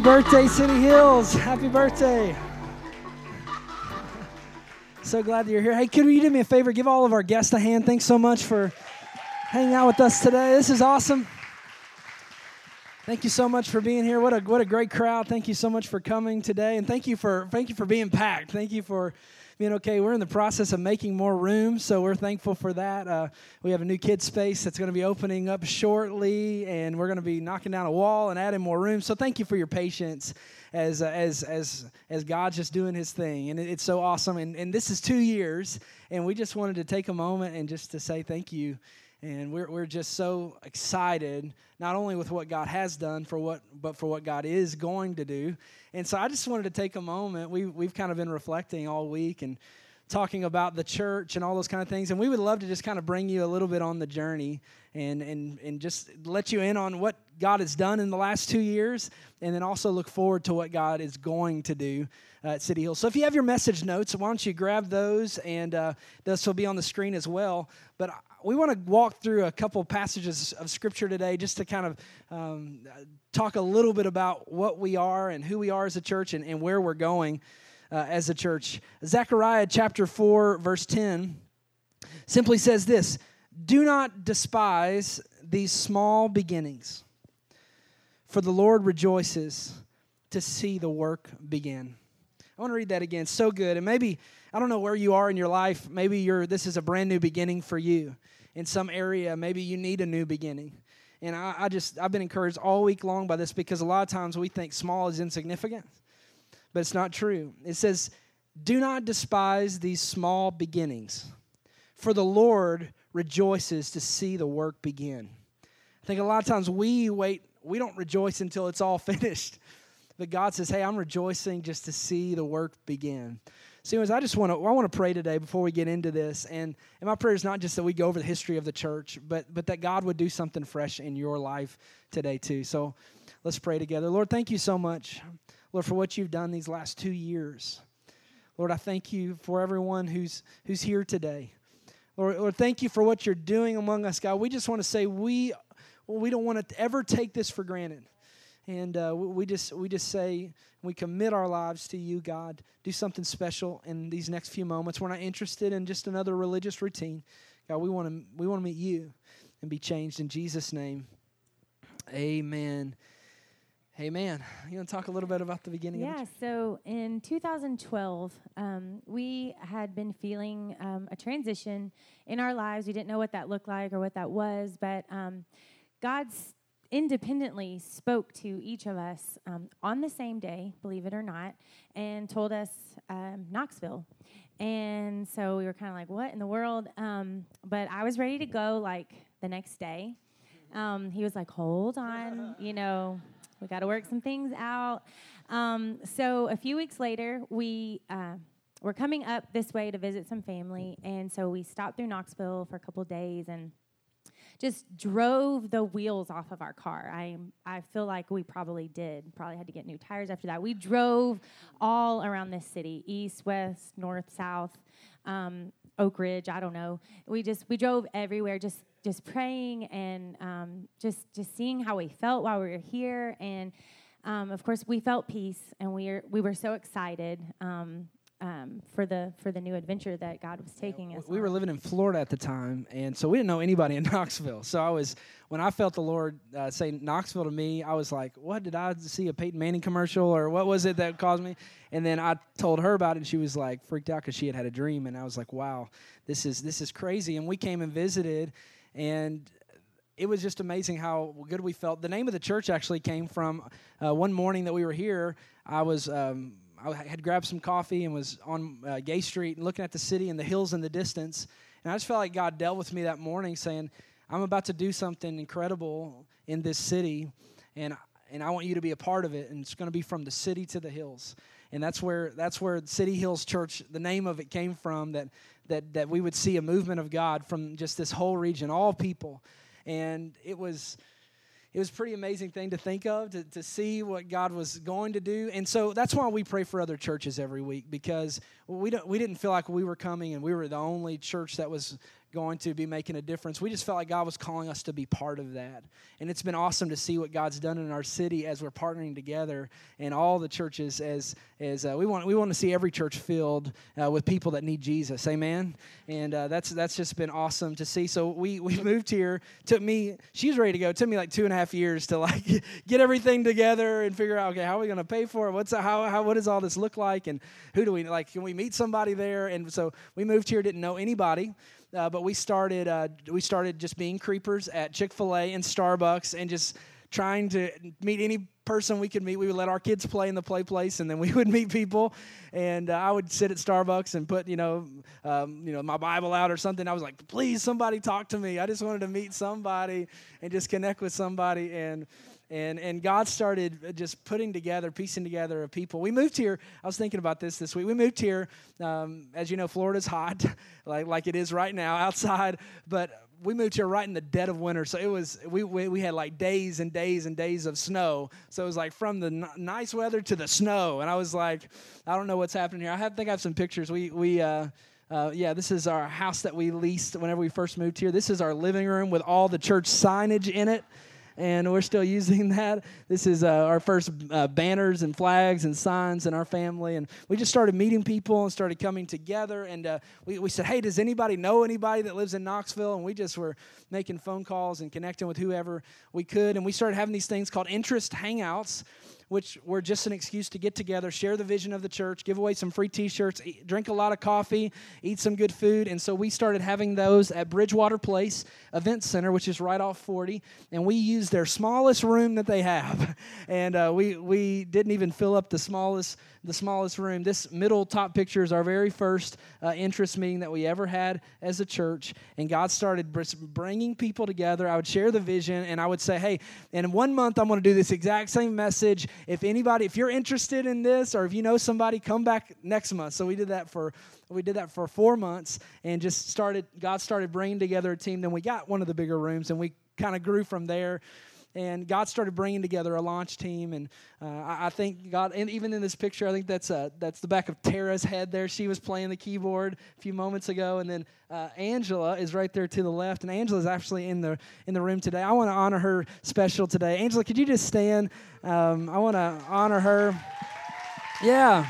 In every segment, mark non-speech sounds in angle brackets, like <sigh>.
Happy birthday, City Hills. Happy birthday. So glad that you're here. Hey, could you do me a favor? Give all of our guests a hand. Thanks so much for hanging out with us today. This is awesome. Thank you so much for being here. What a what a great crowd. Thank you so much for coming today, and thank you for thank you for being packed. Thank you for being okay. We're in the process of making more room, so we're thankful for that. Uh, we have a new kids space that's going to be opening up shortly, and we're going to be knocking down a wall and adding more rooms. So thank you for your patience as uh, as as as God's just doing His thing, and it, it's so awesome. And and this is two years, and we just wanted to take a moment and just to say thank you. And we're, we're just so excited, not only with what God has done, for what, but for what God is going to do. And so I just wanted to take a moment. We, we've kind of been reflecting all week and talking about the church and all those kind of things. And we would love to just kind of bring you a little bit on the journey and, and, and just let you in on what God has done in the last two years and then also look forward to what God is going to do uh, at City Hill. So if you have your message notes, why don't you grab those and uh, this will be on the screen as well. But we want to walk through a couple passages of scripture today just to kind of um, talk a little bit about what we are and who we are as a church and, and where we're going uh, as a church. Zechariah chapter 4, verse 10 simply says this Do not despise these small beginnings, for the Lord rejoices to see the work begin. I want to read that again. So good. And maybe I don't know where you are in your life. Maybe you're this is a brand new beginning for you in some area. Maybe you need a new beginning. And I, I just I've been encouraged all week long by this because a lot of times we think small is insignificant, but it's not true. It says, "Do not despise these small beginnings, for the Lord rejoices to see the work begin." I think a lot of times we wait. We don't rejoice until it's all <laughs> finished. But God says, "Hey, I'm rejoicing just to see the work begin." So, anyways, I just want to I want to pray today before we get into this, and and my prayer is not just that we go over the history of the church, but but that God would do something fresh in your life today too. So, let's pray together. Lord, thank you so much, Lord, for what you've done these last two years. Lord, I thank you for everyone who's who's here today. Lord, Lord, thank you for what you're doing among us, God. We just want to say we we don't want to ever take this for granted. And uh, we just we just say we commit our lives to you, God. Do something special in these next few moments. We're not interested in just another religious routine. God, we want to we want to meet you and be changed in Jesus' name. Amen. Amen. You want to talk a little bit about the beginning? Yeah. So in 2012, um, we had been feeling um, a transition in our lives. We didn't know what that looked like or what that was, but um, God's independently spoke to each of us um, on the same day, believe it or not, and told us um, Knoxville. And so we were kind of like, what in the world? Um, but I was ready to go like the next day. Um, he was like, hold on, you know, we got to work some things out. Um, so a few weeks later, we. Uh, we're coming up this way to visit some family, and so we stopped through Knoxville for a couple days, and just drove the wheels off of our car. I I feel like we probably did. Probably had to get new tires after that. We drove all around this city, east, west, north, south, um, Oak Ridge. I don't know. We just we drove everywhere, just just praying and um, just just seeing how we felt while we were here. And um, of course, we felt peace, and we are, we were so excited. Um, um, for the for the new adventure that God was taking yeah, us. We on. were living in Florida at the time, and so we didn't know anybody in <laughs> Knoxville. So I was when I felt the Lord uh, say Knoxville to me, I was like, "What did I see a Peyton Manning commercial, or what was it that caused me?" And then I told her about it, and she was like freaked out because she had had a dream, and I was like, "Wow, this is this is crazy." And we came and visited, and it was just amazing how good we felt. The name of the church actually came from uh, one morning that we were here. I was. Um, I had grabbed some coffee and was on uh, Gay Street and looking at the city and the hills in the distance. And I just felt like God dealt with me that morning saying, I'm about to do something incredible in this city, and, and I want you to be a part of it. And it's going to be from the city to the hills. And that's where, that's where City Hills Church, the name of it came from, that, that, that we would see a movement of God from just this whole region, all people. And it was it was a pretty amazing thing to think of to, to see what god was going to do. And so that's why we pray for other churches every week because we, don't, we didn't feel like we were coming and we were the only church that was going to be making a difference. We just felt like God was calling us to be part of that. And it's been awesome to see what God's done in our city as we're partnering together and all the churches as as uh, we want we want to see every church filled uh, with people that need Jesus. Amen. And uh, that's that's just been awesome to see. So we we <laughs> moved here. Took me she was ready to go. It took me like two and a half years to like <laughs> get everything together and figure out okay how are we going to pay for it? What's how how what does all this look like? And who do we like? Can we meet somebody there? And so we moved here, didn't know anybody. Uh, but we started uh, we started just being creepers at Chick Fil A and Starbucks and just trying to meet any person we could meet. We would let our kids play in the play place, and then we <laughs> would meet people. And uh, I would sit at Starbucks and put you know um, you know my Bible out or something. I was like, please, somebody talk to me. I just wanted to meet somebody and just connect with somebody and and and God started just putting together, piecing together of people. We moved here. I was thinking about this this week. We moved here. Um, as you know, Florida's hot, <laughs> like like it is right now outside. But we moved here right in the dead of winter, so it was we we, we had like days and days and days of snow. So it was like from the n- nice weather to the snow, and I was like, I don't know what's happening here. I have, think I have some pictures. We we. Uh, uh, yeah, this is our house that we leased whenever we first moved here. This is our living room with all the church signage in it and we're still <laughs> using that. This is uh, our first uh, banners and flags and signs in our family, and we just started meeting people and started coming together. And uh, we, we said, "Hey, does anybody know anybody that lives in Knoxville?" And we just were making phone calls and connecting with whoever we could, and we started having these things called interest hangouts which were just an excuse to get together, share the vision of the church, give away some free t shirts, drink a lot of coffee, eat some good food. And so we started having those at Bridgewater Place Event Center, which is right off 40. And we used their smallest room that they have. <laughs> And uh, we, we didn't even fill up the smallest the smallest room. This middle top picture is our very first uh, interest meeting that we ever had as a church. And God started bringing people together. I would share the vision and I would say, hey, in one month, I'm going to do this exact same message. If anybody, if you're interested in this or if you know somebody, come back next month. So we did that for we did that for four months and just started god started bringing together a team then we got one of the bigger rooms and we kind of grew from there and God started bringing together a launch team. And uh, I, think God, and even in this picture, I think that's uh, that's the back of Tara's head there. She was playing the keyboard a few moments ago, and then uh, Angela is right there to the left, and Angela is actually in the in the room today. I want to honor her special today. Angela, could you just stand? Um, I want to honor her. Yeah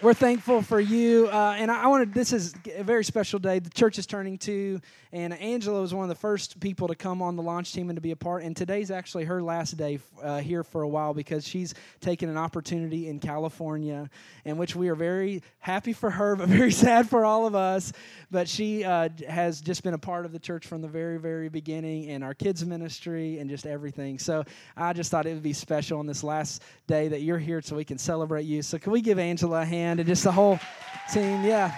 we're thankful for you. Uh, and I, wanted, this is a very special day. The church is turning two, and Angela was one of the first people to come on the launch team and to be a part. And today's actually her last day uh, here for a while because she's taken an opportunity in California, in which we are very happy for her, but <laughs> very sad for all of us. But she uh, has just been a part of the church from the very, very beginning and our kids' ministry and just everything. So I just thought it would be special on this last day that you're here so we can celebrate you. So can we give Angela a hand? And just the whole team. Yeah.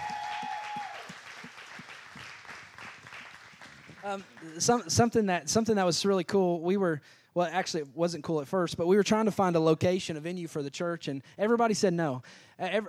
Um, some, something that something that was really cool. We were well, actually, it wasn't cool at first, but we were trying to find a location, a venue for the church, and everybody said no.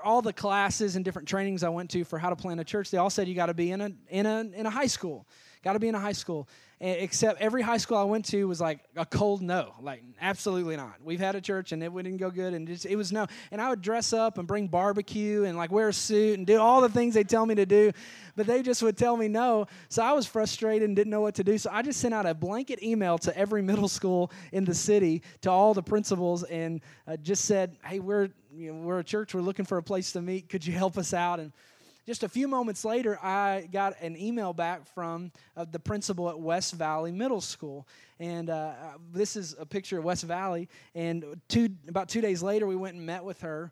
All the classes and different trainings I went to for how to plan a church, they all said you got to be in a in a in a high school. Got to be in a high school except every high school I went to was like a cold no, like absolutely not. We've had a church and it wouldn't go good, and just, it was no. And I would dress up and bring barbecue and like wear a suit and do all the things they tell me to do, but they just would tell me no. So I was frustrated and didn't know what to do. So I just sent out a blanket email to every <laughs> middle school in the city to all the principals and uh, just said, "Hey, we're you know, we're a church. We're looking for a place to meet. Could you help us out?" and just a few moments later, I got an email back from uh, the principal at West Valley Middle School. And uh, uh, this is a picture of West Valley. And two, about two days later, we went and met with her.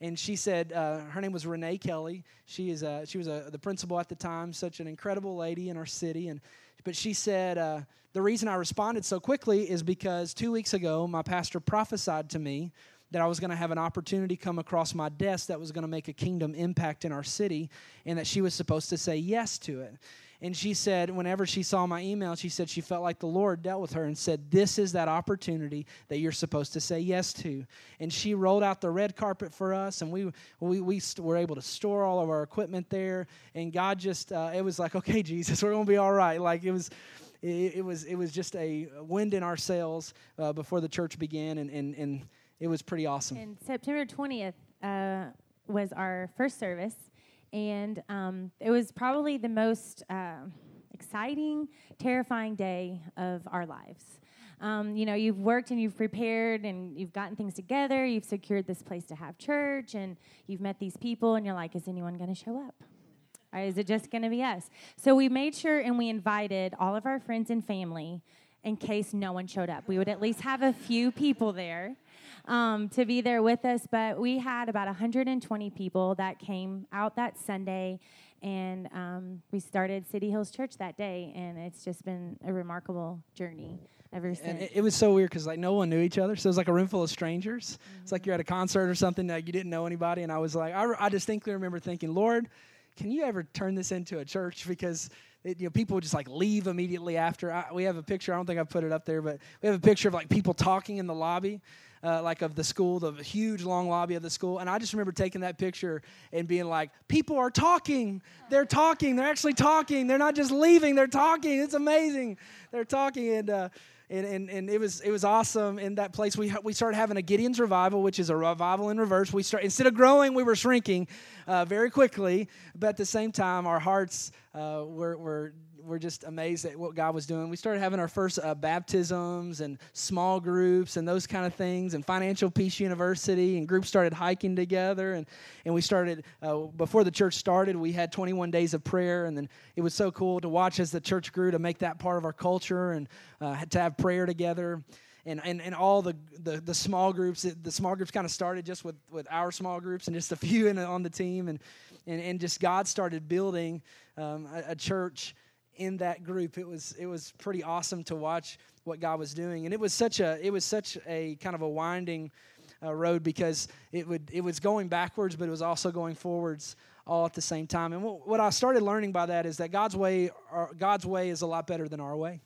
And she said uh, her name was Renee Kelly. She is a, she was a, the principal at the time, such an incredible lady in our city. And but she said uh, the reason I responded so quickly is because two weeks ago my pastor prophesied to me that I was going to have an opportunity come across my desk that was going to make a kingdom impact in our city, and that she was supposed to say yes to it. And she said, whenever she saw my email, she said she felt like the Lord dealt with her and said, This is that opportunity that you're supposed to say yes to. And she rolled out the red carpet for us, and we, we, we were able to store all of our equipment there. And God just, uh, it was like, Okay, Jesus, we're going to be all right. Like it was. It, it was it was just a wind in our sails uh, before the church began, and, and, and it was pretty awesome. And September 20th uh, was our first service. And um, it was probably the most uh, exciting, terrifying day of our lives. Um, you know, you've worked and you've prepared and you've gotten things together. You've secured this place to have church and you've met these people, and you're like, is anyone going to show up? Or is it just going to be us? So we made sure and we invited all of our friends and family in case no one showed up. We would at least have a few people there um, to be there with us, but we had about 120 people that came out that Sunday and um, we started City Hills Church that day, and it's just been a remarkable journey ever since. And it, was so weird because like no one knew each other, so it was like a room full of strangers. Mm-hmm. It's like you're at a concert or something that you didn't know anybody, and I was like, I, I distinctly remember thinking, Lord, can you ever turn this into a church? Because it, you know, people would just like leave immediately after. I, we have a picture. I don't think I put it up there, but we have a picture of like people talking in the lobby uh, like of the school, the huge long lobby of the school. And I just remember taking that picture and being like, people are talking. They're talking. They're actually talking. They're not just leaving. They're talking. It's amazing. They're talking. And, uh, and, and, and it was it was awesome in that place. We we started having a Gideon's revival, which is a revival in reverse. We start instead of growing, we were shrinking uh, very quickly, but at the same time, our hearts uh, were were we're just amazed at what God was doing. We started having our first uh, baptisms and small groups and those kind of things, and Financial Peace University, and groups started hiking together. And, and we started, uh, before the church started, we had 21 days of prayer. And then it was so cool to watch as the church grew to make that part of our culture and uh, to have prayer together. And, and, and all the, the, the small groups, the small groups kind of started just with, with our small groups and just a <laughs> few in, on the team. And, and, and just God started building um, a, a church in that group. It was it was pretty awesome to watch what God was doing, and it was such a it was such a kind of a winding uh, road because it would it was going backwards, but it was also going forwards all at the same time. And what, what I started learning by that is that God's way God's way is a lot better than our way.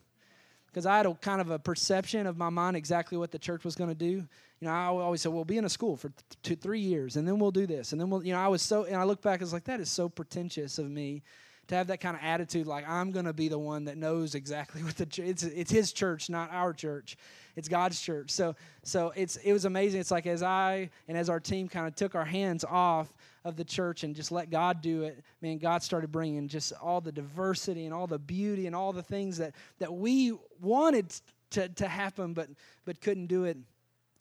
Because I had a kind of a perception of my mind exactly what the church was going to do. You know, I always said, "We'll be in a school for two, three years, and then we'll do this, and then we'll." You know, I was so, and I look back, I was like, "That is so pretentious of me to have that kind of attitude like i'm going to be the one that knows exactly <laughs> what the it's it's his church not our church. It's god's church. So so it's it was amazing. It's like as i and as our team kind of took our hands off of the church and just let god do it man god started bringing just all the diversity and all the beauty and all the things that that we wanted to, to happen but but couldn't do it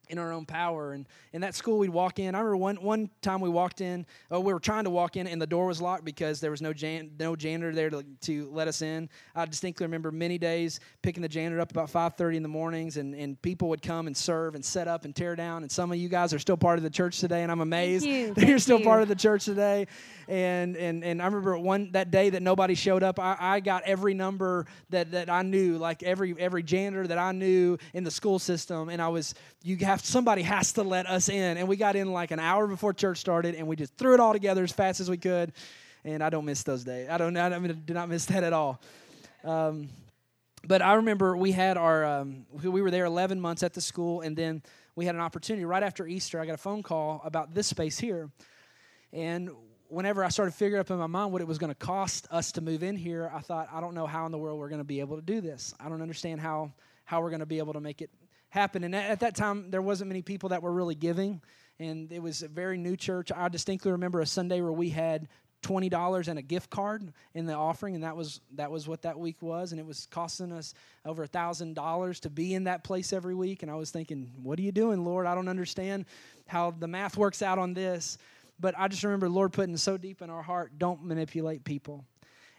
in our own power. And in that school, we'd walk in. I remember one, one time we walked in, oh, we were trying to walk in, and the door was locked because there was no, jan- no janitor there to, to let us in. I distinctly remember many days picking the janitor up about 5.30 in the mornings, and, and people would come and serve and set up and tear down. And some of you guys are still part of the church today, and I'm amazed you. <laughs> that you're still you. part of the church today. And, and, and I remember one that day that nobody showed up, I, I got every number that, that I knew, like every, every janitor that I knew in the school system, and I was, you have somebody has to let us in. And we got in like an hour before church started, and we just threw it all together as fast as we could. And I don't miss those days. I don't. I mean, do not miss <laughs> that at all. Um, but I remember we had our um, we were there 11 months at the school, and then we had an opportunity right after Easter. I got a phone call about this space here, and whenever I started figuring up in my mind what it was going to cost us to move in here, I thought, I don't know how in the world we're going to be able to do this. I don't understand how how we're going to be able to make it happen. And at that time, there wasn't many people that were really giving, and it was a very new church. I distinctly remember a Sunday where we had twenty dollars and a gift card in the offering, and that was that was what that week was, and it was costing us over a thousand dollars to be in that place every week. And I was thinking, what are you doing, Lord? I don't understand how the math works out on this. But I just remember Lord putting so deep in our heart, don't manipulate people.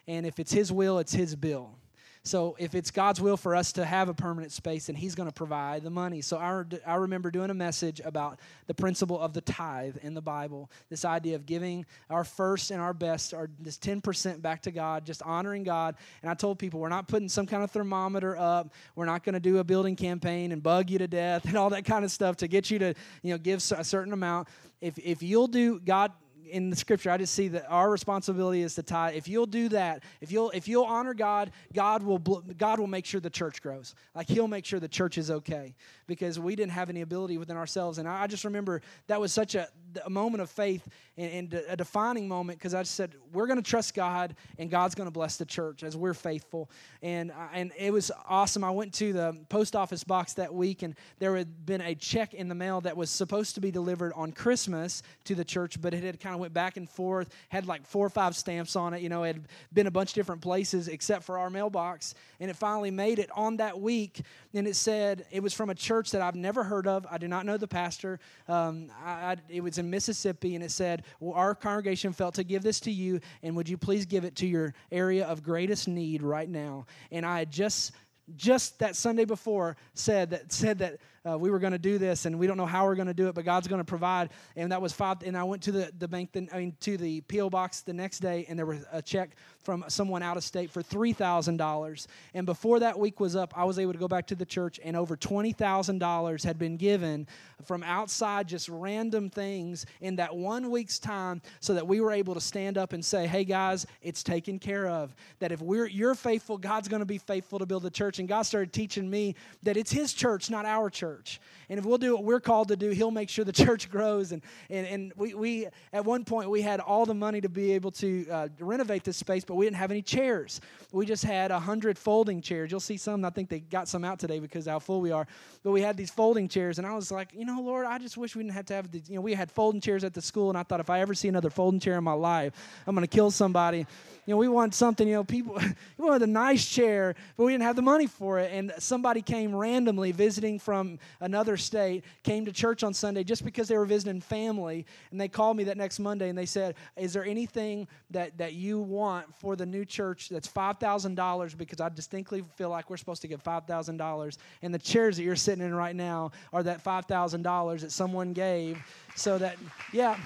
And if it's His will, it's His bill. So if it's God's will for us to have a permanent space, then He's going to provide the money. So I, I remember doing a message about the principle of the tithe in the Bible. This idea of giving our first and our best, our this 10% back to God, just honoring God. And I told people we're not putting some kind of thermometer up. We're not going to do a building campaign and bug you to death <laughs> and all that kind of stuff to get you to you know give a certain amount. If if you'll do God in the scripture, I just see that our responsibility is to tithe. If you'll do that, if you'll if you'll honor God, God will God will make sure the church grows. Like He'll make sure the church is okay because we didn't have any ability within ourselves. And I, just remember that was such a, a moment of faith and, and a defining moment because I said we're going to trust God and God's going to bless the church as we're faithful. And and it was awesome. I went to the post office box that week and there had been a check in the mail that was supposed to be delivered on Christmas to the church, but it had kind kind of went back and forth, had like four or five stamps on it. You know, it had been a bunch of different places except for our mailbox. And it finally made it on that week. And it said, it was from a church that I've never heard of. I do not know the pastor. Um, I, I, it was in Mississippi. And it said, well, Our congregation felt to give this to you. And would you please give it to your area of greatest need right now? And I had just just that Sunday before said that said that uh, we were going to do this and we don't know how we're going to do it but god's going to provide. And that was five and i went to the, the bank then i mean to the po box the next day and there was a check from someone out of state for $3000 and before that week was up i was able to go back to the church and over $20000 had been given from outside just random things in that one week's time so that we were able to stand up and say hey guys it's taken care of. That if we're you're faithful god's going to be faithful to build the church. And god started teaching me that it's his church not our church church. And if we'll do what we're called to do, He'll make sure the <laughs> church grows. And, and, and we, we, at one point, we had all the money to be able to uh, renovate this space, but we didn't have any chairs. We just had a 100 folding chairs. You'll see some, I think they got some out today because how full we are. But we had these folding chairs, and I was like, you know, Lord, I just wish we didn't have to have, the, you know, we had folding chairs at the school, and I thought if I ever see another folding chair in my life, I'm going to kill somebody you know, we want something, you know, people, <laughs> we wanted a nice chair, but we didn't have the money for it. And somebody came randomly visiting from another state, came to church on Sunday just because they were visiting family. And they called me that next Monday and they said, Is there anything that, that you want for the new church that's $5,000? Because I distinctly feel like we're supposed to get $5,000. And the chairs that you're sitting in right now are that $5,000 that someone gave. So that, yeah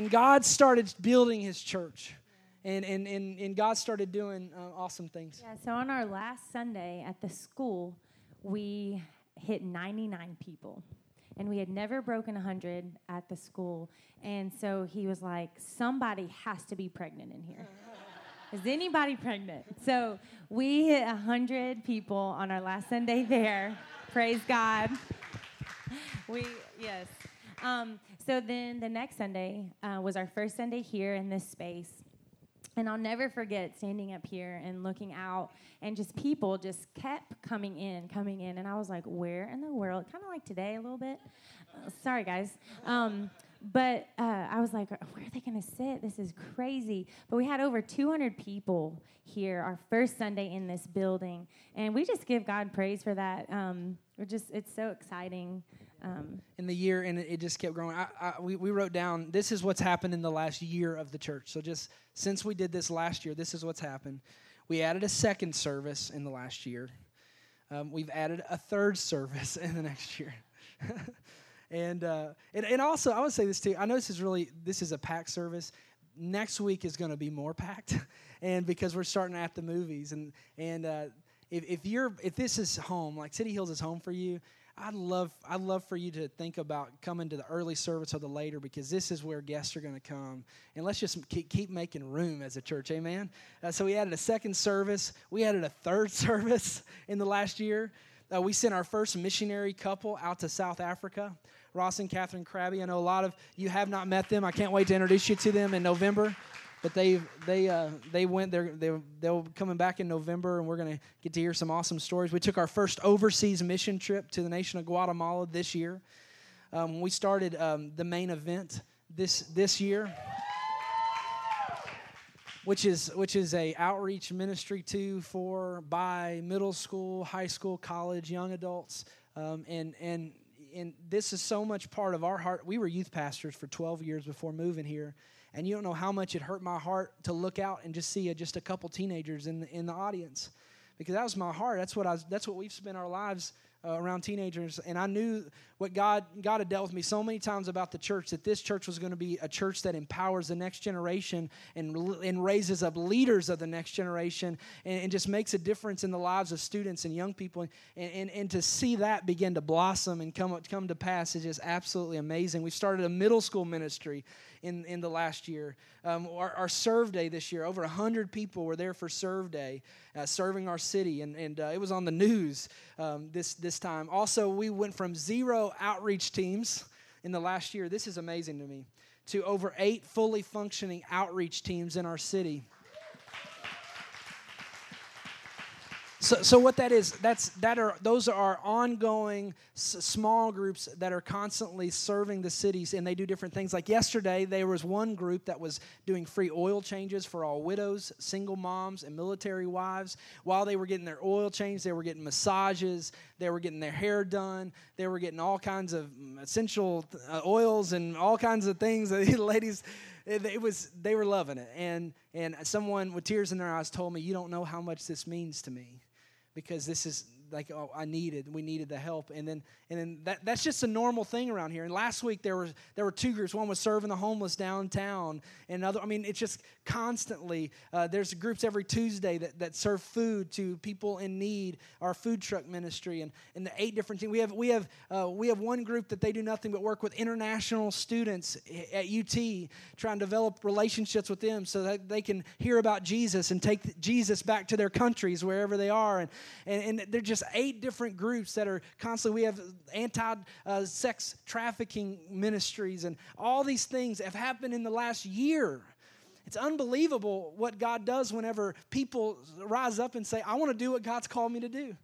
and God started building his church. And, and, and, and God started doing uh, awesome things. Yeah, so on our last Sunday at the school, we hit 99 people. And we had never broken 100 at the school. And so he was like, somebody has to be pregnant in here. <laughs> Is anybody pregnant? So we hit 100 people on our last Sunday there. Praise God. <laughs> We, yes. Um, so then the next Sunday uh, was our first Sunday here in this space. And I'll never forget standing up here and looking out, and just people just kept coming in, coming in. And I was like, where in the world? Kind of like today a little bit. Uh, sorry, guys. Um, but uh, I was like, where are they going to sit? This is crazy. But we had over 200 people here, our first Sunday in this building. And we just give God praise for that. Um, we're just, it's so exciting. Um, in the year, and it, just kept growing. I, I, we, we wrote down this is what's happened in the last year of the church. So just since we did this last year, this is what's happened. We added a second service in the last year. Um, we've added a third service <laughs> in the next year. <laughs> and, uh, and and also I would say this too. I know this is really this is a packed service. Next week is going to be more packed, <laughs> and because we're starting at the movies and and uh, if, if you're if this is home like City Hills is home for you, I'd love, I'd love for you to think about coming to the early service or the later because this is where guests are going to come. And let's just keep, keep making room as a church, amen? Uh, so we added a second service. We added a third <laughs> service in the last year. Uh, we sent our first missionary couple out to South Africa, Ross and Catherine Krabby. I know a lot of you have not met them. I can't wait to introduce you to them in November but they they uh, they went they're they they're coming back in November and we're to get to hear some awesome stories. We took our first overseas mission trip to the nation of Guatemala this year. Um, we started um, the main event this this year, which is which is a outreach ministry to for by middle school, high school, college, young adults, um, and and and this is so much part of our heart. We were youth pastors for 12 years before moving here and you don't know how much it hurt my heart to look out and just see a, just a couple teenagers in the, in the audience. Because that was my heart. That's what I was, that's what we've spent our lives uh, around teenagers. And i knew what god god had dealt with me so many times about the church that this church was going to be a church that empowers the next generation and, and raises up leaders of the next generation and, and just makes a difference in the lives of students and young people. And, and, and to see that begin to blossom and come, come to pass is just absolutely amazing. We started a middle school ministry in, in the last year. Um, our, our, serve day this year, over 100 people were there for serve day, uh, serving our city, and, and uh, it was on the news um, this, this time. Also, we went from zero outreach teams in the last year, this is amazing to me, to over eight fully functioning outreach teams in our city. So, so what that is, that's that are those are ongoing s- small groups that are constantly serving the cities, and they do different things. Like yesterday, there was one group that was doing free oil changes for all widows, single moms, and military wives. While they were getting their oil changed, they were getting massages, they were getting their hair done, they were getting all kinds of mm, essential uh, oils and all kinds of things that <laughs> the ladies it, it, was they were loving it and and someone with tears in their eyes told me you don't know how much this means to me because this is like oh, I needed we needed the help. And then and then that, that's just a normal thing around here. And last week there was there were two groups. One was serving the homeless downtown and another I mean it's just constantly uh, there's groups every Tuesday that, that serve food to people in need our food truck ministry and and the eight different teams we have we have uh, we have one group that they do nothing but work with international students at UT trying to develop relationships with them so that they can hear about Jesus and take Jesus back to their countries wherever they are. And and, and they're just eight different groups that are constantly, we have anti uh, sex trafficking ministries, and all these things have happened in the last year. It's unbelievable what God does whenever people rise up and say, I want to do what God's called me to do.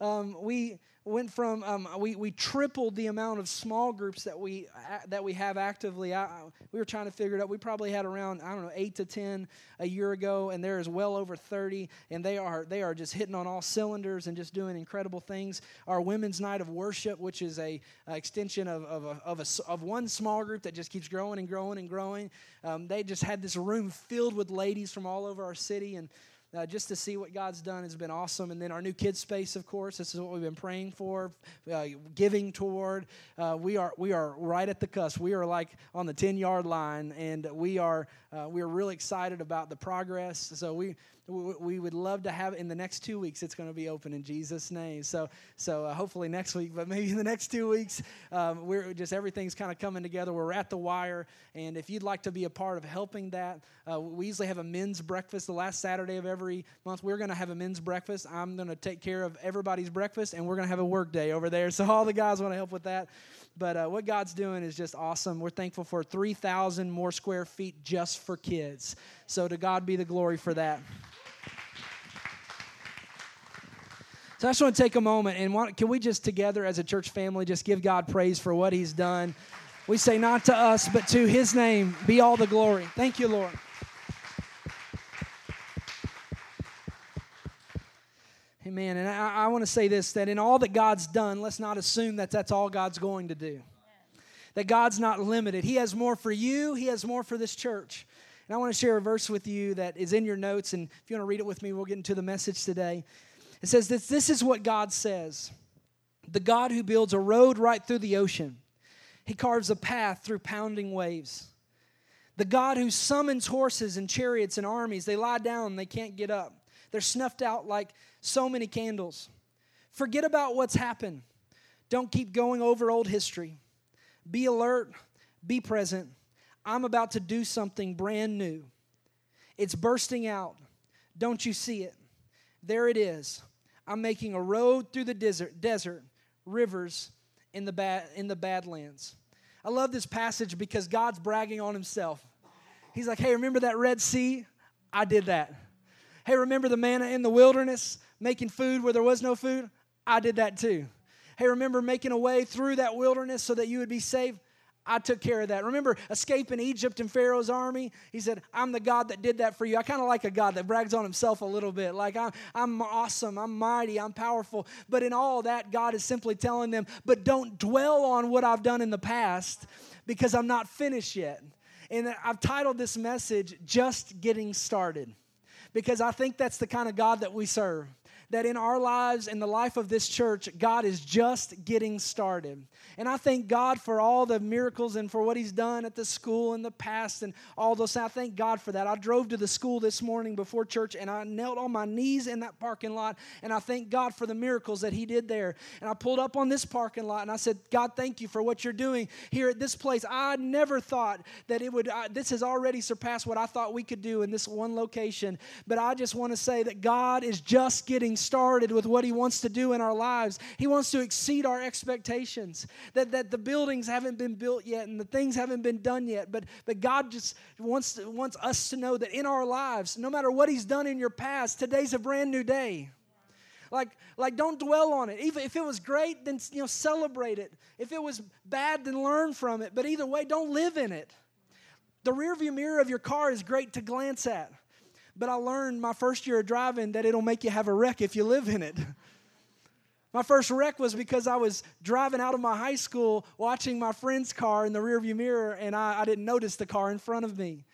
Um, we went from um, we, we tripled the amount of small groups that we that we have actively. I, we were trying to figure it out. We probably had around i don't know 8 to 10 a year ago and there is well over 30 and they are they are just hitting on all cylinders and just doing incredible things. Our women's night of worship which is a, a extension of, of, a, of, a, of one small group that just keeps growing and growing and growing. Um, they just had this room filled with ladies from all over our city and uh, just to see what God's done has been awesome. And then our new kids space, of course, this is what we've been praying for, uh, giving toward. Uh, we are we are right at the cusp. We are like on the ten yard line, and we are uh, we are really excited about the progress. So we we would love to have in the next two weeks it's going to be open in jesus name so so uh, hopefully next week but maybe in the next two weeks um, we're just everything's kind of coming together we're at the wire and if you'd like to be a part of helping that uh, we usually have a men's breakfast the last saturday of every month we're going to have a men's breakfast i'm going to take care of everybody's breakfast and we're going to have a work day over there <laughs> so all the guys want to help with that but uh, what God's doing is just awesome. We're thankful for 3,000 more square feet just for kids. So to God be the glory for that. So I just want to take a moment and want, can we just together as a church family just give God praise for what He's done? We say, not to us, but to His name be all the glory. Thank you, Lord. Amen. And I, I want to say this that in all that God's done, let's not assume that that's all God's going to do. That God's not limited. He has more for you, He has more for this church. And I want to share a verse with you that is in your notes. And if you want to read it with me, we'll get into the message today. It says this this is what God says the God who builds a road right through the ocean, He carves a path through pounding waves. The God who summons horses and chariots and armies, they lie down, they can't get up. They're snuffed out like so many candles. Forget about what's happened. Don't keep going over old history. Be alert, be present. I'm about to do something brand new. It's bursting out. Don't you see it? There it is. I'm making a road through the desert, desert rivers in the, bad, in the Badlands. I love this passage because God's bragging on himself. He's like, hey, remember that Red Sea? I did that. Hey, remember the manna in the wilderness, making food where there was no food? I did that too. Hey, remember making a way through that wilderness so that you would be safe? I took care of that. Remember escaping Egypt and Pharaoh's army? He said, I'm the God that did that for you. I kind of like a God that brags on himself a little bit. Like, I'm, I'm awesome, I'm mighty, I'm powerful. But in all that, God is simply telling them, but don't dwell on what I've done in the past because I'm not finished yet. And I've titled this message, Just Getting Started, because I think that's the kind of God that we serve that in our lives and the life of this church, God is just getting started. And I thank God for all the miracles and for what He's done at the school in the past and all those. I thank God for that. I drove to the school this morning before church and I knelt on my knees in that parking lot and I thank God for the miracles that He did there. And I pulled up on this parking lot and I said, God, thank you for what you're doing here at this place. I never thought that it would, uh, this has already surpassed what I thought we could do in this one location. But I just want to say that God is just getting started with what He wants to do in our lives. He wants to exceed our expectations. That, that the buildings haven't been built yet and the things haven't been done yet. But, but God just wants, to, wants us to know that in our lives, no matter what He's done in your past, today's a brand new day. Like, like don't dwell on it. Even if it was great, then you know, celebrate it. If it was bad, then learn from it. But either way, don't live in it. The rearview mirror of your car is great to glance at. But I learned my first year of driving that it'll make you have a wreck if you live in it. <laughs> My first wreck was because I was driving out of my high school watching my friend's car in the rearview mirror and I, I didn't notice the car in front of me.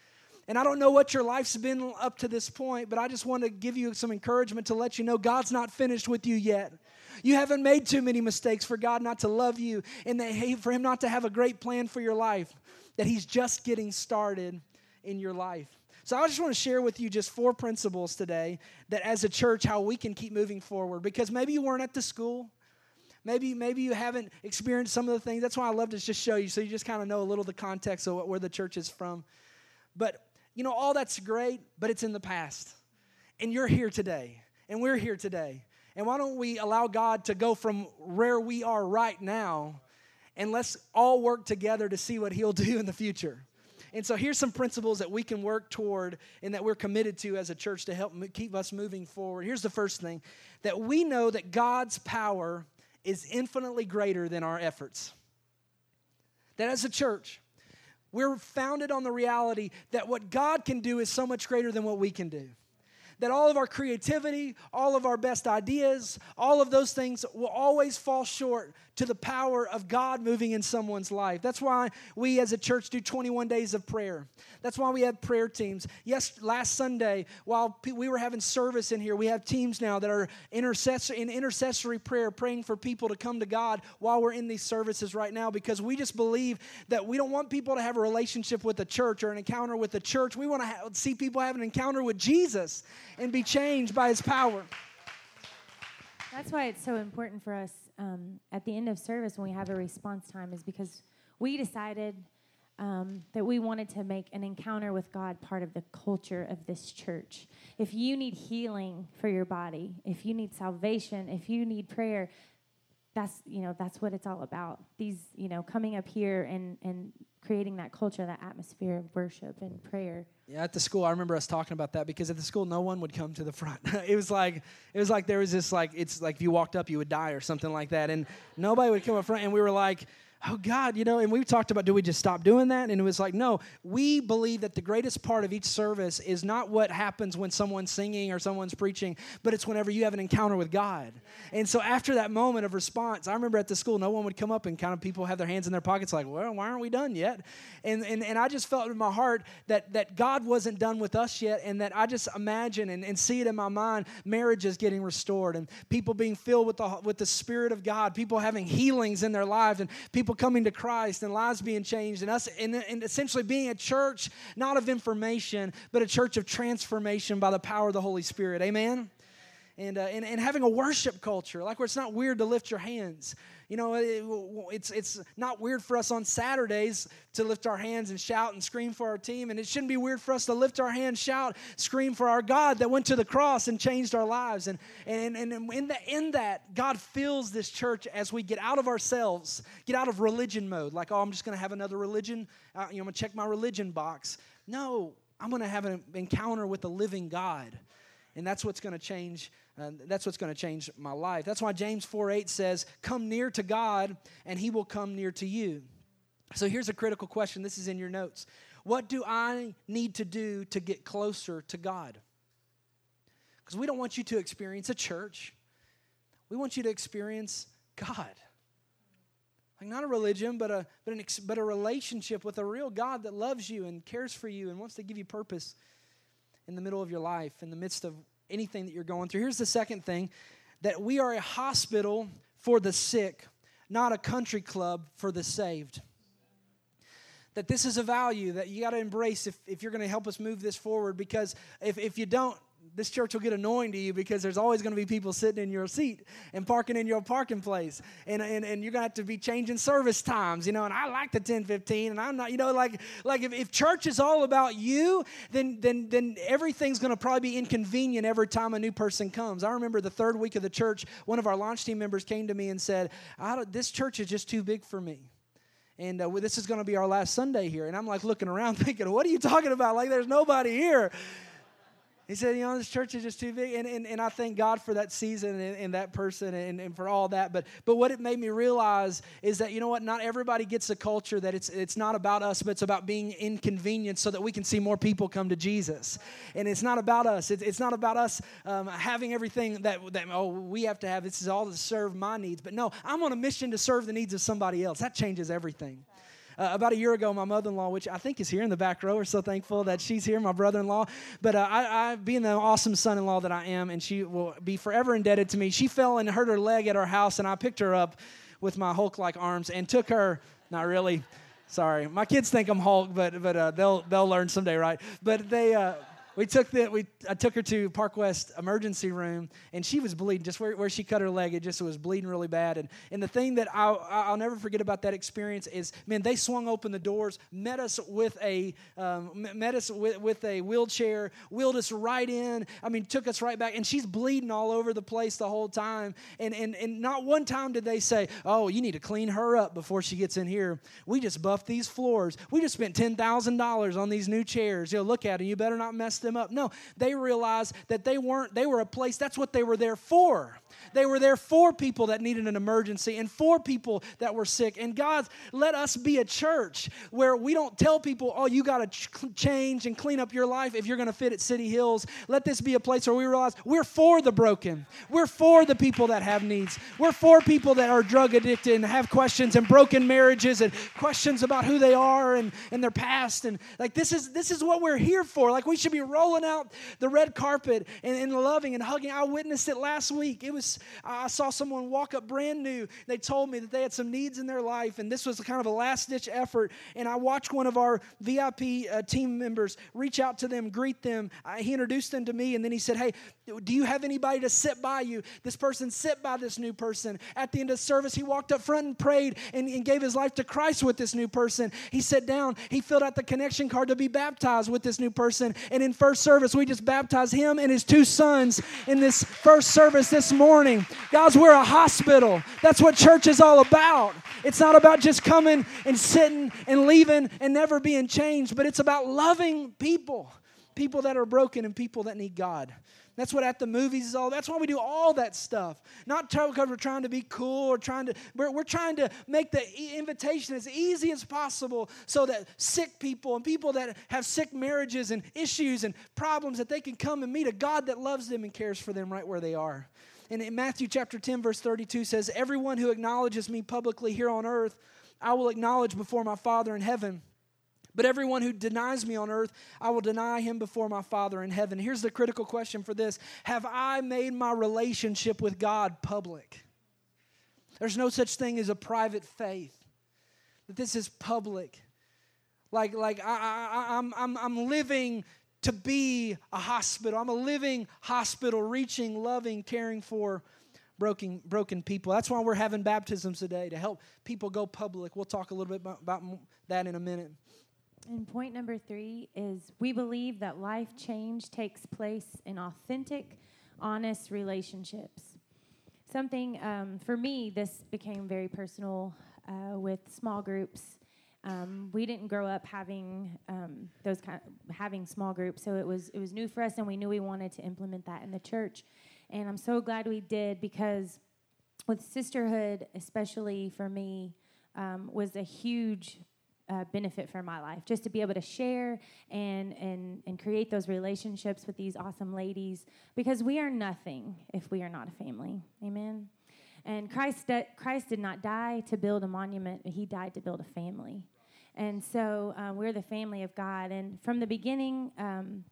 And I don't know what your life's been up to this point, but I just want to give you some encouragement to let you know God's not finished with you yet. You haven't made too many mistakes for God not to love you and that, for Him not to have a great plan for your life, that He's just getting started in your life. So I just want to share with you just four principles today that as a church, how we can keep moving forward. Because maybe you weren't at the school. Maybe, maybe you haven't experienced some of the things. That's why I love to just show you so you just kind of know a little the context of what, where the church is from. But you know, all that's great, but it's in the past. And you're here today, and we're here today. And why don't we allow God to go from where we are right now and let's all work together to see what He'll <laughs> do in the future? And so here's some principles that we can work toward and that we're committed to as a church to help keep us moving forward. Here's the first thing that we know that God's power is infinitely greater than our efforts. That as a church, we're founded on the reality that what God can do is so much greater than what we can do. That all of our creativity, all of our best ideas, all of those things will always fall short to the power of God moving in someone's life. That's why we as a church do 21 days of prayer. That's why we have prayer teams. Yes, last Sunday, while we were having service in here, we have teams now that are intercessor, in intercessory prayer, praying for people to come to God while we're in these services right now because we just believe that we don't want people to have a relationship with the church or an encounter with the church. We want to ha- see people have an encounter with Jesus and be changed by his power. That's why it's so important for us um, at the end of service when we have a response time, is because we decided um, that we wanted to make an encounter with God part of the culture of this church. If you need healing for your body, if you need salvation, if you need prayer, that's you know that's what it's all about. These you know coming up here and and creating that culture, that atmosphere of worship and prayer. Yeah, at the school, I remember us talking about that because at the school, no one would come to the front. <laughs> it was like it was like there was this like it's like if you walked up, you would die or something like that, and nobody would come up front. And we were like, oh God, you know, and we talked about do we just stop doing that? And it was like, no, we believe that the greatest part of each service is not what happens when someone's singing or someone's preaching, but it's whenever you have an encounter with God. And so after that moment of response, I remember at the school, no one would come up and kind of people have their hands in their pockets like, well, why aren't we done yet? And, and, and I just felt in my heart that, that God wasn't done with us yet and that I just imagine and, and see it in my mind, marriages getting restored and people being filled with the, with the Spirit of God, people having healings in their lives and people coming to Christ and lives being changed and us and, and essentially being a church not of information, but a church of transformation by the power of the Holy Spirit. Amen? And, uh, and, and having a worship culture, like where it's not weird to lift your hands. You know, it, it's, it's not weird for us on Saturdays to lift our hands and shout and scream for our team. And it shouldn't be weird for us to lift our hands, shout, scream for our God that went to the cross and changed our lives. And, and, and in, the, in that, God fills this church as we get out of ourselves, get out of religion mode. Like, oh, I'm just going to have another religion. Uh, you know, I'm going to check my religion box. No, I'm going to have an encounter with the living God. And that's what's going to change and that's what's going to change my life. That's why James 4 8 says, Come near to God, and he will come near to you. So here's a critical question. This is in your notes. What do I need to do to get closer to God? Because we don't want you to experience a church, we want you to experience God. Like not a religion, but a, but, an, but a relationship with a real God that loves you and cares for you and wants to give you purpose in the middle of your life, in the midst of anything that you're going through. Here's the second thing that we are a hospital for the sick, not a country club for the saved. That this is a value that you got to embrace if, if you're going to help us move this forward because if, if you don't, this church will get annoying to you because there's always going to be people sitting in your seat and parking in your parking place. And, and, and you're going to have to be changing service times, you know. And I like the 10 15, and I'm not, you know, like, like if, if church is all about you, then, then, then everything's going to probably be inconvenient every time a new person comes. I remember the third week of the church, one of our launch team members came to me and said, This church is just too big for me and uh, well, this is going to be our last Sunday here. And I'm like looking around <laughs> thinking, what are you talking about? Like, there's nobody here. He said, you know, this church is just too big. And, and, and I thank God for that season and, and that person and, and for all that. But, but what it made me realize is that, you know what, not everybody gets the culture that it's, it's not about us, but it's about being inconvenienced so that we can see more people come to Jesus. And it's not about us. It's, it's not about us um, having everything that, that, oh, we have to have. This is all to serve my needs. But no, I'm on a mission to serve the needs of somebody else. That changes everything. Uh, about a year ago, my mother in law, which I think is here in the back row, we're so thankful that she's here, my brother in law. But uh, I, I, being the awesome son in law that I am, and she will be forever indebted to me, she fell and hurt her leg at our house, and I picked her up with my Hulk like arms and took her, not really. Sorry, my kids think I'm Hulk, but but uh, they'll they'll learn someday, right? But they uh, we took the we I took her to Park West emergency room and she was bleeding just where, where she cut her leg it just was bleeding really bad. And and the thing that I'll, I'll never forget about that experience is man they swung open the doors met us with a um, met us with, with a wheelchair wheeled us right in I mean took us right back and she's bleeding all over the place the whole time. And and and not one time did they say oh you need to clean her up before she gets in here. We just buffed these floors. We just spent ten thousand dollars on these new chairs. You know look at it you better not mess them up. No, they realized that they weren't, they were a place, that's what they were there for. They were there for people that needed an emergency and for people that were sick. And God, let us be a church where we don't tell people, oh, you got to ch- change and clean up your life if you're going to fit at City Hills. Let this be a place where we realize we're for the broken. We're for the people that have needs. We're for people that are drug addicted and have questions and broken marriages and questions about who they are and, and their past. And like this is this is what we're here for. Like we should be rolling out the red carpet and, and loving and hugging. I witnessed it last week. It was I saw someone walk up brand new. They told me that they had some needs in their life, and this was kind of a last ditch effort. And I watched one of our VIP uh, team members reach out to them, greet them. I, he introduced them to me, and then he said, Hey, do you have anybody to sit by you? This person sit by this new person. At the end of service, he walked up front and prayed and, and gave his life to Christ with this new person. He sat down, he filled out the connection card to be baptized with this new person. And in first service, we just baptized him and his two sons in this first service this morning. Guys, we're a hospital. That's what church is all about. It's not about just coming and sitting and leaving and never being changed, but it's about loving people, people that are broken and people that need God. That's what at the movies is all. That's why we do all that stuff. Not because we're trying to be cool or trying to. We're, we're trying to make the invitation as easy as possible so that sick people and people that have sick marriages and issues and problems that they can come and meet a God that loves them and cares for them right where they are. And in Matthew chapter 10, verse 32 says, Everyone who acknowledges me publicly here on earth, I will acknowledge before my Father in heaven. But everyone who denies me on earth, I will deny him before my Father in heaven. Here's the critical question for this Have I made my relationship with God public? There's no such thing as a private faith, that this is public. Like, like I, I, I'm, I'm, I'm living to be a hospital. I'm a living hospital, reaching, loving, caring for broken, broken people. That's why we're having baptisms today, to help people go public. We'll talk a little bit about, about that in a minute. And point number three is we believe that life change takes place in authentic, honest relationships. Something um, for me, this became very personal uh, with small groups um, we didn't grow up having um, those kind of, having small groups, so it was it was new for us, and we knew we wanted to implement that in the church. And I'm so glad we did because with sisterhood, especially for me, um, was a huge uh, benefit for my life just to be able to share and and and create those relationships with these awesome ladies because we are nothing if we are not a family amen and christ christ did not die to build a monument he died to build a family and so um, we're the family of God. And from the beginning um,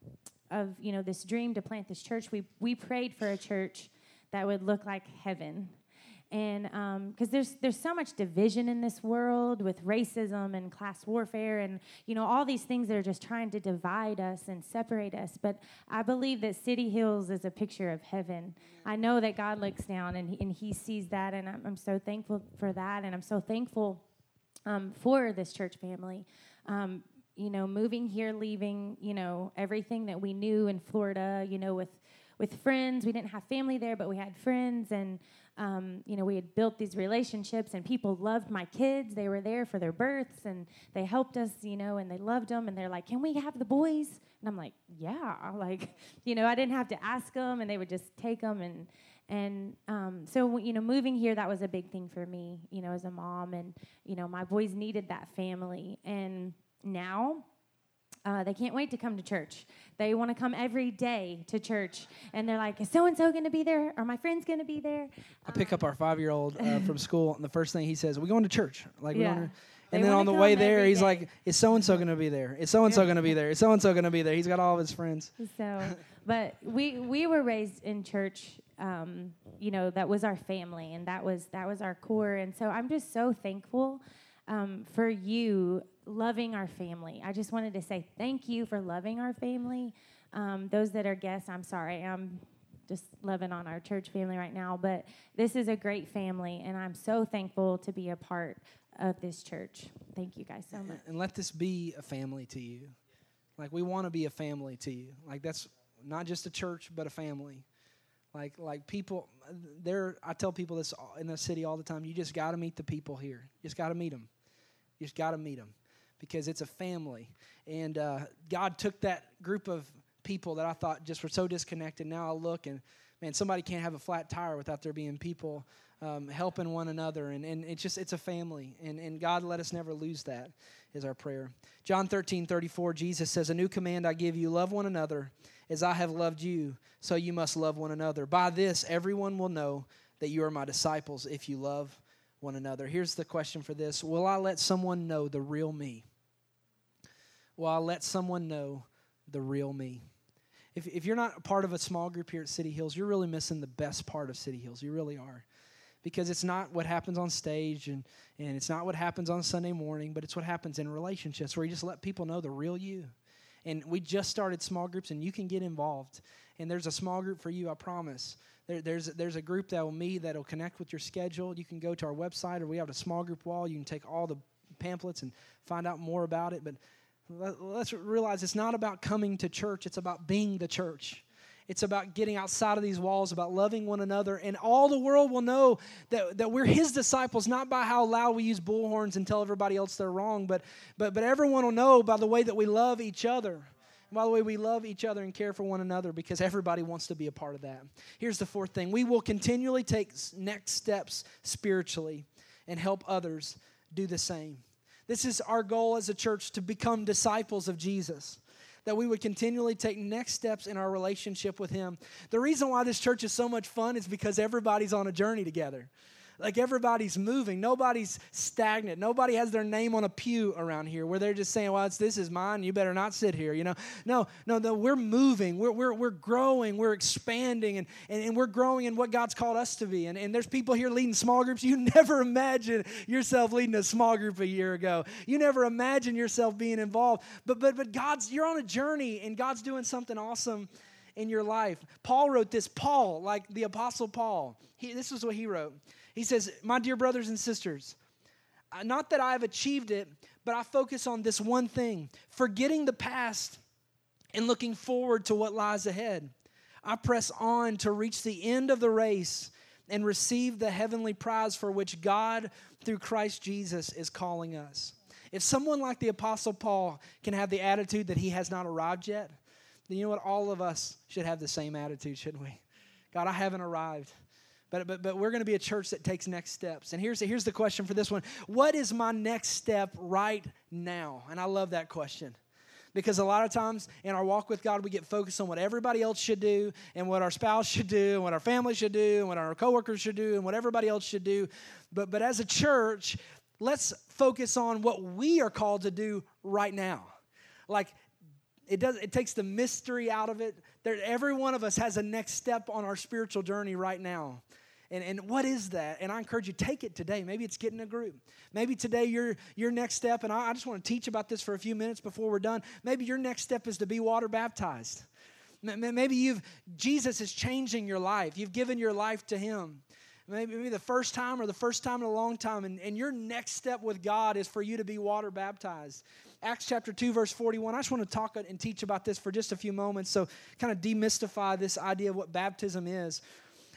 of you know this dream to plant this church, we we prayed for a church that would look like heaven. And because um, there's there's so much division in this world with racism and class warfare and you know all these things that are just trying to divide us and separate us. But I believe that City Hills is a picture of heaven. I know that God looks down and he, and He sees that, and I'm, I'm so thankful for that, and I'm so thankful um, for this church family. Um, you know, moving here, leaving, you know, everything that we knew in Florida, you know, with with friends. We didn't have family there, but we had friends, and um, you know, we had built these relationships, and people loved my kids. They were there for their births, and they helped us, you know, and they loved them. And they're like, "Can we have the boys?" And I'm like, "Yeah." <laughs> Like, you know, I didn't have to ask them, and they would just take them. And and um, so, you know, moving here, that was a big thing for me, you know, as a mom. And you know, my boys needed that family. And now uh, they can't wait to come to church. They want to come every day to church, and they're like, "Is so and so going to be there? Are my friends going to be there?" I pick up our five year old uh, from school, and the first thing he says, "We going to church?" Like, Yeah. we going to, They and then on the way there, he's day. like, "Is so and so going to be there? Is so and so going to be there? Is so and so going to be there?" He's got all of his friends. So, but we we were raised in church. Um, you know, that was our family, and that was that was our core. And so, I'm just so thankful um, for you loving our family. I just wanted to say thank you for loving our family. Um, those that are guests, I'm sorry, I'm just loving on our church family right now. But this is a great family, and I'm so thankful to be a part of this church. Thank you guys so much. And let this be a family to you. Like we want to be a family to you. Like that's not just a church, but a family. Like like people, there. I tell people this in the city all the time. You just got to meet the people here. You just got to meet them. You just got to meet them because it's a family. And uh, God took that group of people that I thought just were so disconnected. Now I look and man, somebody can't have a flat tire without there being people um, helping one another. And, and it's just, it's a family. And, and God let us never lose that, is our prayer. John 13, 34, Jesus says, A new command I give you love one another as I have loved you, so you must love one another. By this, everyone will know that you are my disciples if you love one another. Here's the question for this Will I let someone know the real me? Will I let someone know the real me? If, if you're not a part of a small group here at City Hills, you're really missing the best part of City Hills. You really are. Because it's not what happens on stage and, and it's not what happens on Sunday morning, but it's what happens in relationships where you just let people know the real you. And we just started small groups, and you can get involved. And there's a small group for you, I promise. There, there's, there's a group that will meet that'll connect with your schedule. You can go to our website, or we have a small group wall. You can take all the pamphlets and find out more about it. But let- let's realize it's not about coming to church, it's about being the church. It's about getting outside of these walls, about loving one another, and all the world will know that, that we're His disciples, not by how loud we use bullhorns and tell everybody else they're wrong, but, but, but everyone will know by the way that we love each other. By the way, we love each other and care for one another because everybody wants to be a part of that. Here's the fourth thing we will continually take next steps spiritually and help others do the same. This is our goal as a church to become disciples of Jesus. That we would continually take next steps in our relationship with Him. The reason why this church is so much fun is because everybody's on a journey together. Like everybody's moving. Nobody's stagnant. Nobody has their name on a pew around here where they're just saying, well, this is mine. You better not sit here. You know, no, no, no we're moving. We're, we're, we're growing. We're expanding and, and, and we're growing in what God's called us to be. And, and there's people here leading small groups. You <laughs> never imagined yourself leading a small group a year ago. You never imagined yourself being involved. But, but, but God's, you're on a journey and God's doing something awesome in your life. Paul wrote this. Paul, like the Apostle Paul, he, this is what he wrote. He says, My dear brothers and sisters, uh, not that I have achieved it, but I focus on this one thing forgetting the past and looking forward to what lies ahead. I press on to reach the end of the race and receive the heavenly prize for which God, through Christ Jesus, is calling us. If someone like the Apostle Paul can have the attitude that he has not arrived yet, then you know what? All of us should have the same attitude, shouldn't we? God, I haven't arrived. But, but, but we're going to be a church that takes next steps. And here's, here's the question for this one What is my next step right now? And I love that question. Because a lot of times in our walk with God, we get focused on what everybody else should do, and what our spouse should do, and what our family should do, and what our coworkers should do, and what everybody else should do. But, but as a church, let's focus on what we are called to do right now. Like, it does it takes the mystery out of it. There, every one of us has a next step on our spiritual journey right now. And, and what is that? And i encourage you take it today. Maybe it's getting a group. Maybe today your your next step and I, I just want to teach about this for a few minutes before we're done. Maybe your next step is to be water baptized. Maybe you've jesus is changing your life. You've given your life to him. Maybe, maybe the first time or the first time in a long time and, and your next step with god is for you to be water baptized Acts chapter 2, verse 41. I just want to talk and teach about this for just a few moments. So, kind of demystify this idea of what baptism is.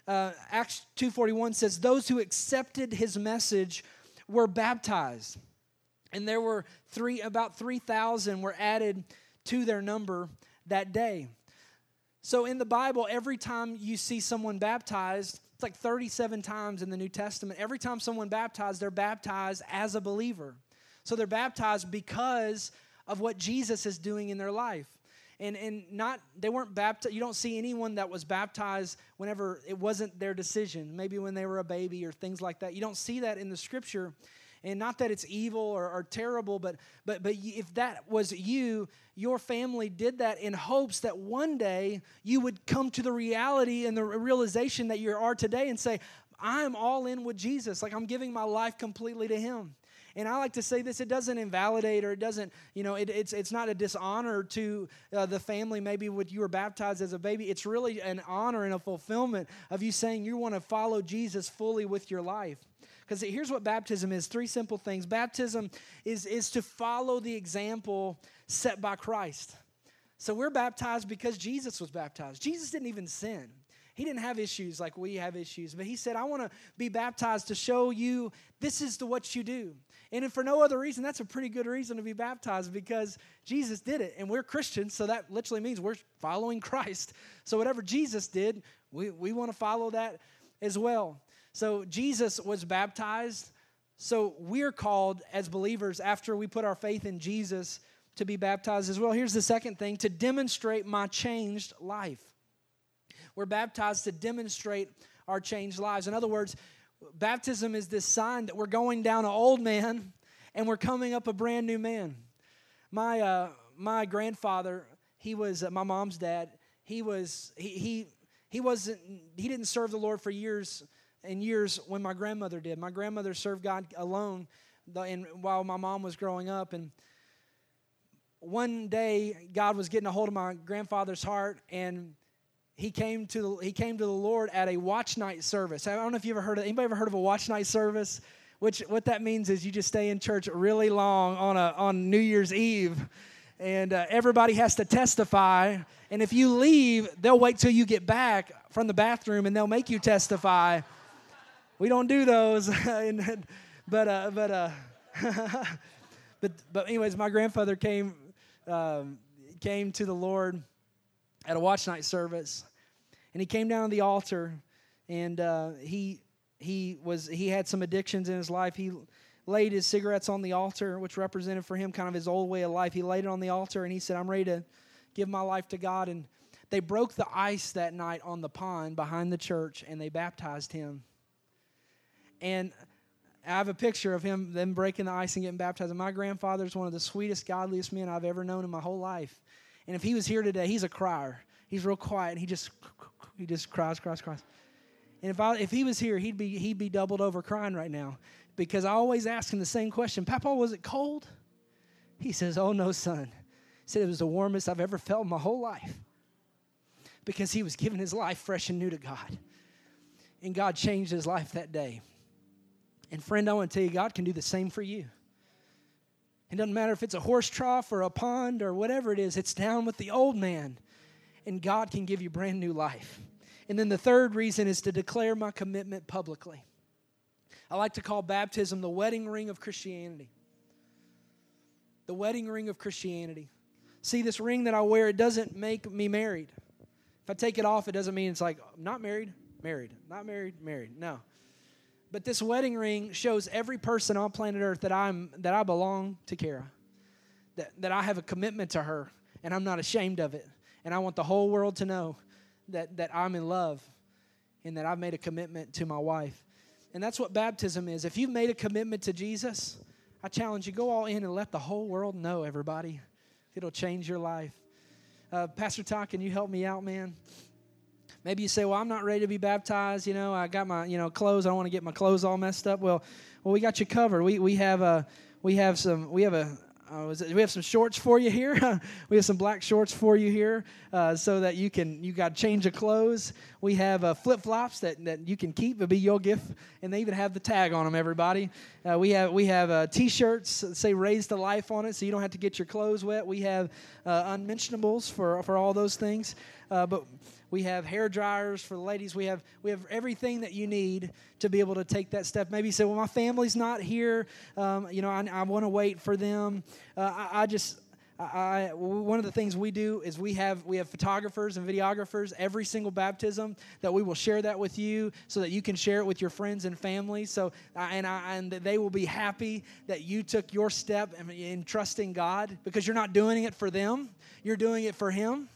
uh, Acts 2.41 says, those who accepted his message were baptized. And there were three, about 3,000 were added to their number that day. So in the Bible, every time you see someone baptized, it's like 37 times in the New Testament. Every time someone baptized, they're baptized as a believer. So they're baptized because of what Jesus is doing in their life. And, and not they weren't baptized you don't see anyone that was baptized whenever it wasn't their decision. Maybe when they were a baby or things like that. You don't see that in the scripture. And not that it's evil or, or, terrible but but but if that was you your family did that in hopes that one day you would come to the reality and the realization that you are today and say i'm all in with jesus. Like i'm giving my life completely to him and I like to say this: it doesn't invalidate or it doesn't, you know, it, it's it's not a dishonor to uh, the family. Maybe when you were baptized as a baby, it's really an honor and a fulfillment of you saying you want to follow Jesus fully with your life. Because here's what baptism is: three simple things. Baptism is is to follow the example set by Christ. So we're baptized because Jesus was baptized. Jesus didn't even sin. He didn't have issues like we have issues, but he said, I want to be baptized to show you this is the what you do. And if for no other reason, that's a pretty good reason to be baptized because Jesus did it. And we're Christians, so that literally means we're following <laughs> Christ. So whatever Jesus did, we, we want to follow that as well. So Jesus was baptized. So we're called as believers after we put our faith in Jesus to be baptized as well. Here's the second thing to demonstrate my changed life. We're baptized to demonstrate our changed lives. In other words, Baptism is this sign that we're going down an old man and we're coming up a brand new man. My, uh, my grandfather, he was uh, my mom's dad. He was, he, he, he wasn't, he didn't serve the Lord for years and years when my grandmother did. My grandmother served God alone and while my mom was growing up. And one day, God was getting a hold of my grandfather's heart and he came to he came to the Lord at a watch night service. I don't know if you ever heard of anybody ever heard of a watch night service? Which what that means is you just stay in church really long on a on New Year's Eve, and uh, everybody has to testify. And if you leave, they'll wait till you get back from the bathroom and they'll make you testify. We don't do those, <laughs> and, but uh, but uh, <laughs> but but anyways, my grandfather came um, came to the Lord at a watch night service, and he came down to the altar, and uh, he he was he had some addictions in his life. He laid his cigarettes on the altar, which represented for him kind of his old way of life. He laid it on the altar, and he said, "I'm ready to give my life to God." And they broke the ice that night on the pond behind the church, and they baptized him. And I have a picture of him, them breaking the ice and getting baptized. And my grandfather's one of the sweetest, godliest men I've ever known in my whole life. And if he was here today, he's a crier. He's real quiet. And he just he just cries, cries, cries. And if I if he was here, he'd be he'd be doubled over crying right now because I always ask him the same question. Papa, was it cold? He says, "Oh no, son." He said it was the warmest I've ever felt in my whole life because he was giving his life fresh and new to God. And God changed his life that day. And friend, I want to tell you, God can do the same for you. It doesn't matter if it's a horse trough or a pond or whatever it is, it's down with the old man, and God can give you brand new life. And then the third reason is to declare my commitment publicly. I like to call baptism the wedding ring of Christianity. The wedding ring of Christianity. See, this ring that I wear, it doesn't make me married. If I take it off, it doesn't mean it's like, not married, married, not married, married. No. But this wedding ring shows every person on planet Earth that I'm that I belong to Kara. That, that I have a commitment to her and I'm not ashamed of it. And I want the whole world to know that, that I'm in love and that I've made a commitment to my wife. And that's what baptism is. If you've made a commitment to Jesus, I challenge you go all in and let the whole world know, everybody. It'll change your life. Uh, Pastor Todd, can you help me out, man? Maybe you say, "Well, I'm not ready to be baptized. You know, I got my you know clothes. I don't want to get my clothes all messed up." Well, well, we got you covered. We we have a we have some we have a uh, it, we have some shorts for you here. <laughs> we have some black shorts for you here, uh, so that you can you got change of clothes. We have uh, flip flops that, that you can keep. It'll be your gift, and they even have the tag on them. Everybody, uh, we have we have uh, t-shirts that say "Raise the Life" on it, so you don't have to get your clothes wet. We have uh, unmentionables for for all those things. but we have hair dryers for the ladies. We have we have everything that you need to be able to take that step. Maybe you say, "Well, my family's not here. Um, you know, I, I want to wait for them." Uh, I, I just I, one of the things we do is we have we have photographers and videographers every single baptism that we will share that with you so that you can share it with your friends and family so and I, and they will be happy that you took your step in, in trusting God because you're not doing it for them you're doing it for him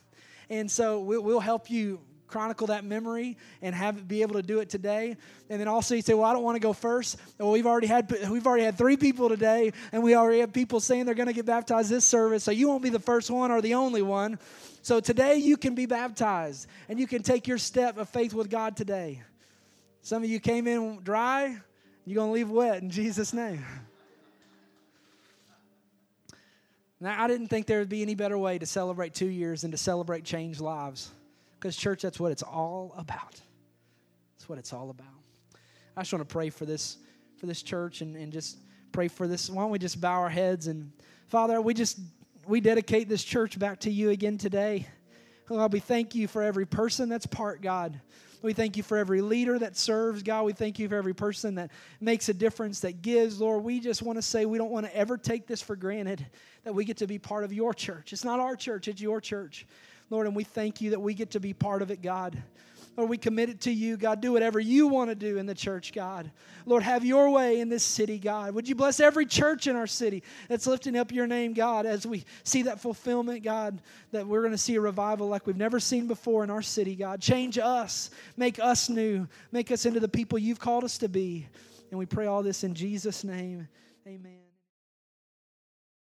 and so we'll, help you chronicle that memory and have be able to do it today. And then also you say, "Well, I don't want to go first. Well, we've already had we've already had three people today, and we already have people saying they're going to get baptized this service. So you won't be the first one or the only one. So today you can be baptized and you can take your step of faith with God today. Some of you came in dry, you're going to leave wet in Jesus' name. Now, I didn't think there would be any better way to celebrate two years than to celebrate changed lives. Because, church, that's what it's all about. That's what it's all about. I just want to pray for this, for this church and, and just pray for this. Why don't we just bow our heads and Father, we just we dedicate this church back to you again today. God, we thank you for every person that's part, God. We thank you for every leader that serves, God. We thank you for every person that makes a difference, that gives. Lord, we just want to say we don't want to ever take this for granted that we get to be part of your church. It's not our church, it's your church. Lord, and we thank you that we get to be part of it, God. Lord, we commit it to you, God. Do whatever you want to do in the church, God. Lord, have your way in this city, God. Would you bless every church in our city that's lifting up your name, God, as we see that fulfillment, God, that we're going to see a revival like we've never seen before in our city, God. Change us, make us new, make us into the people you've called us to be. And we pray all this in Jesus' name. Amen.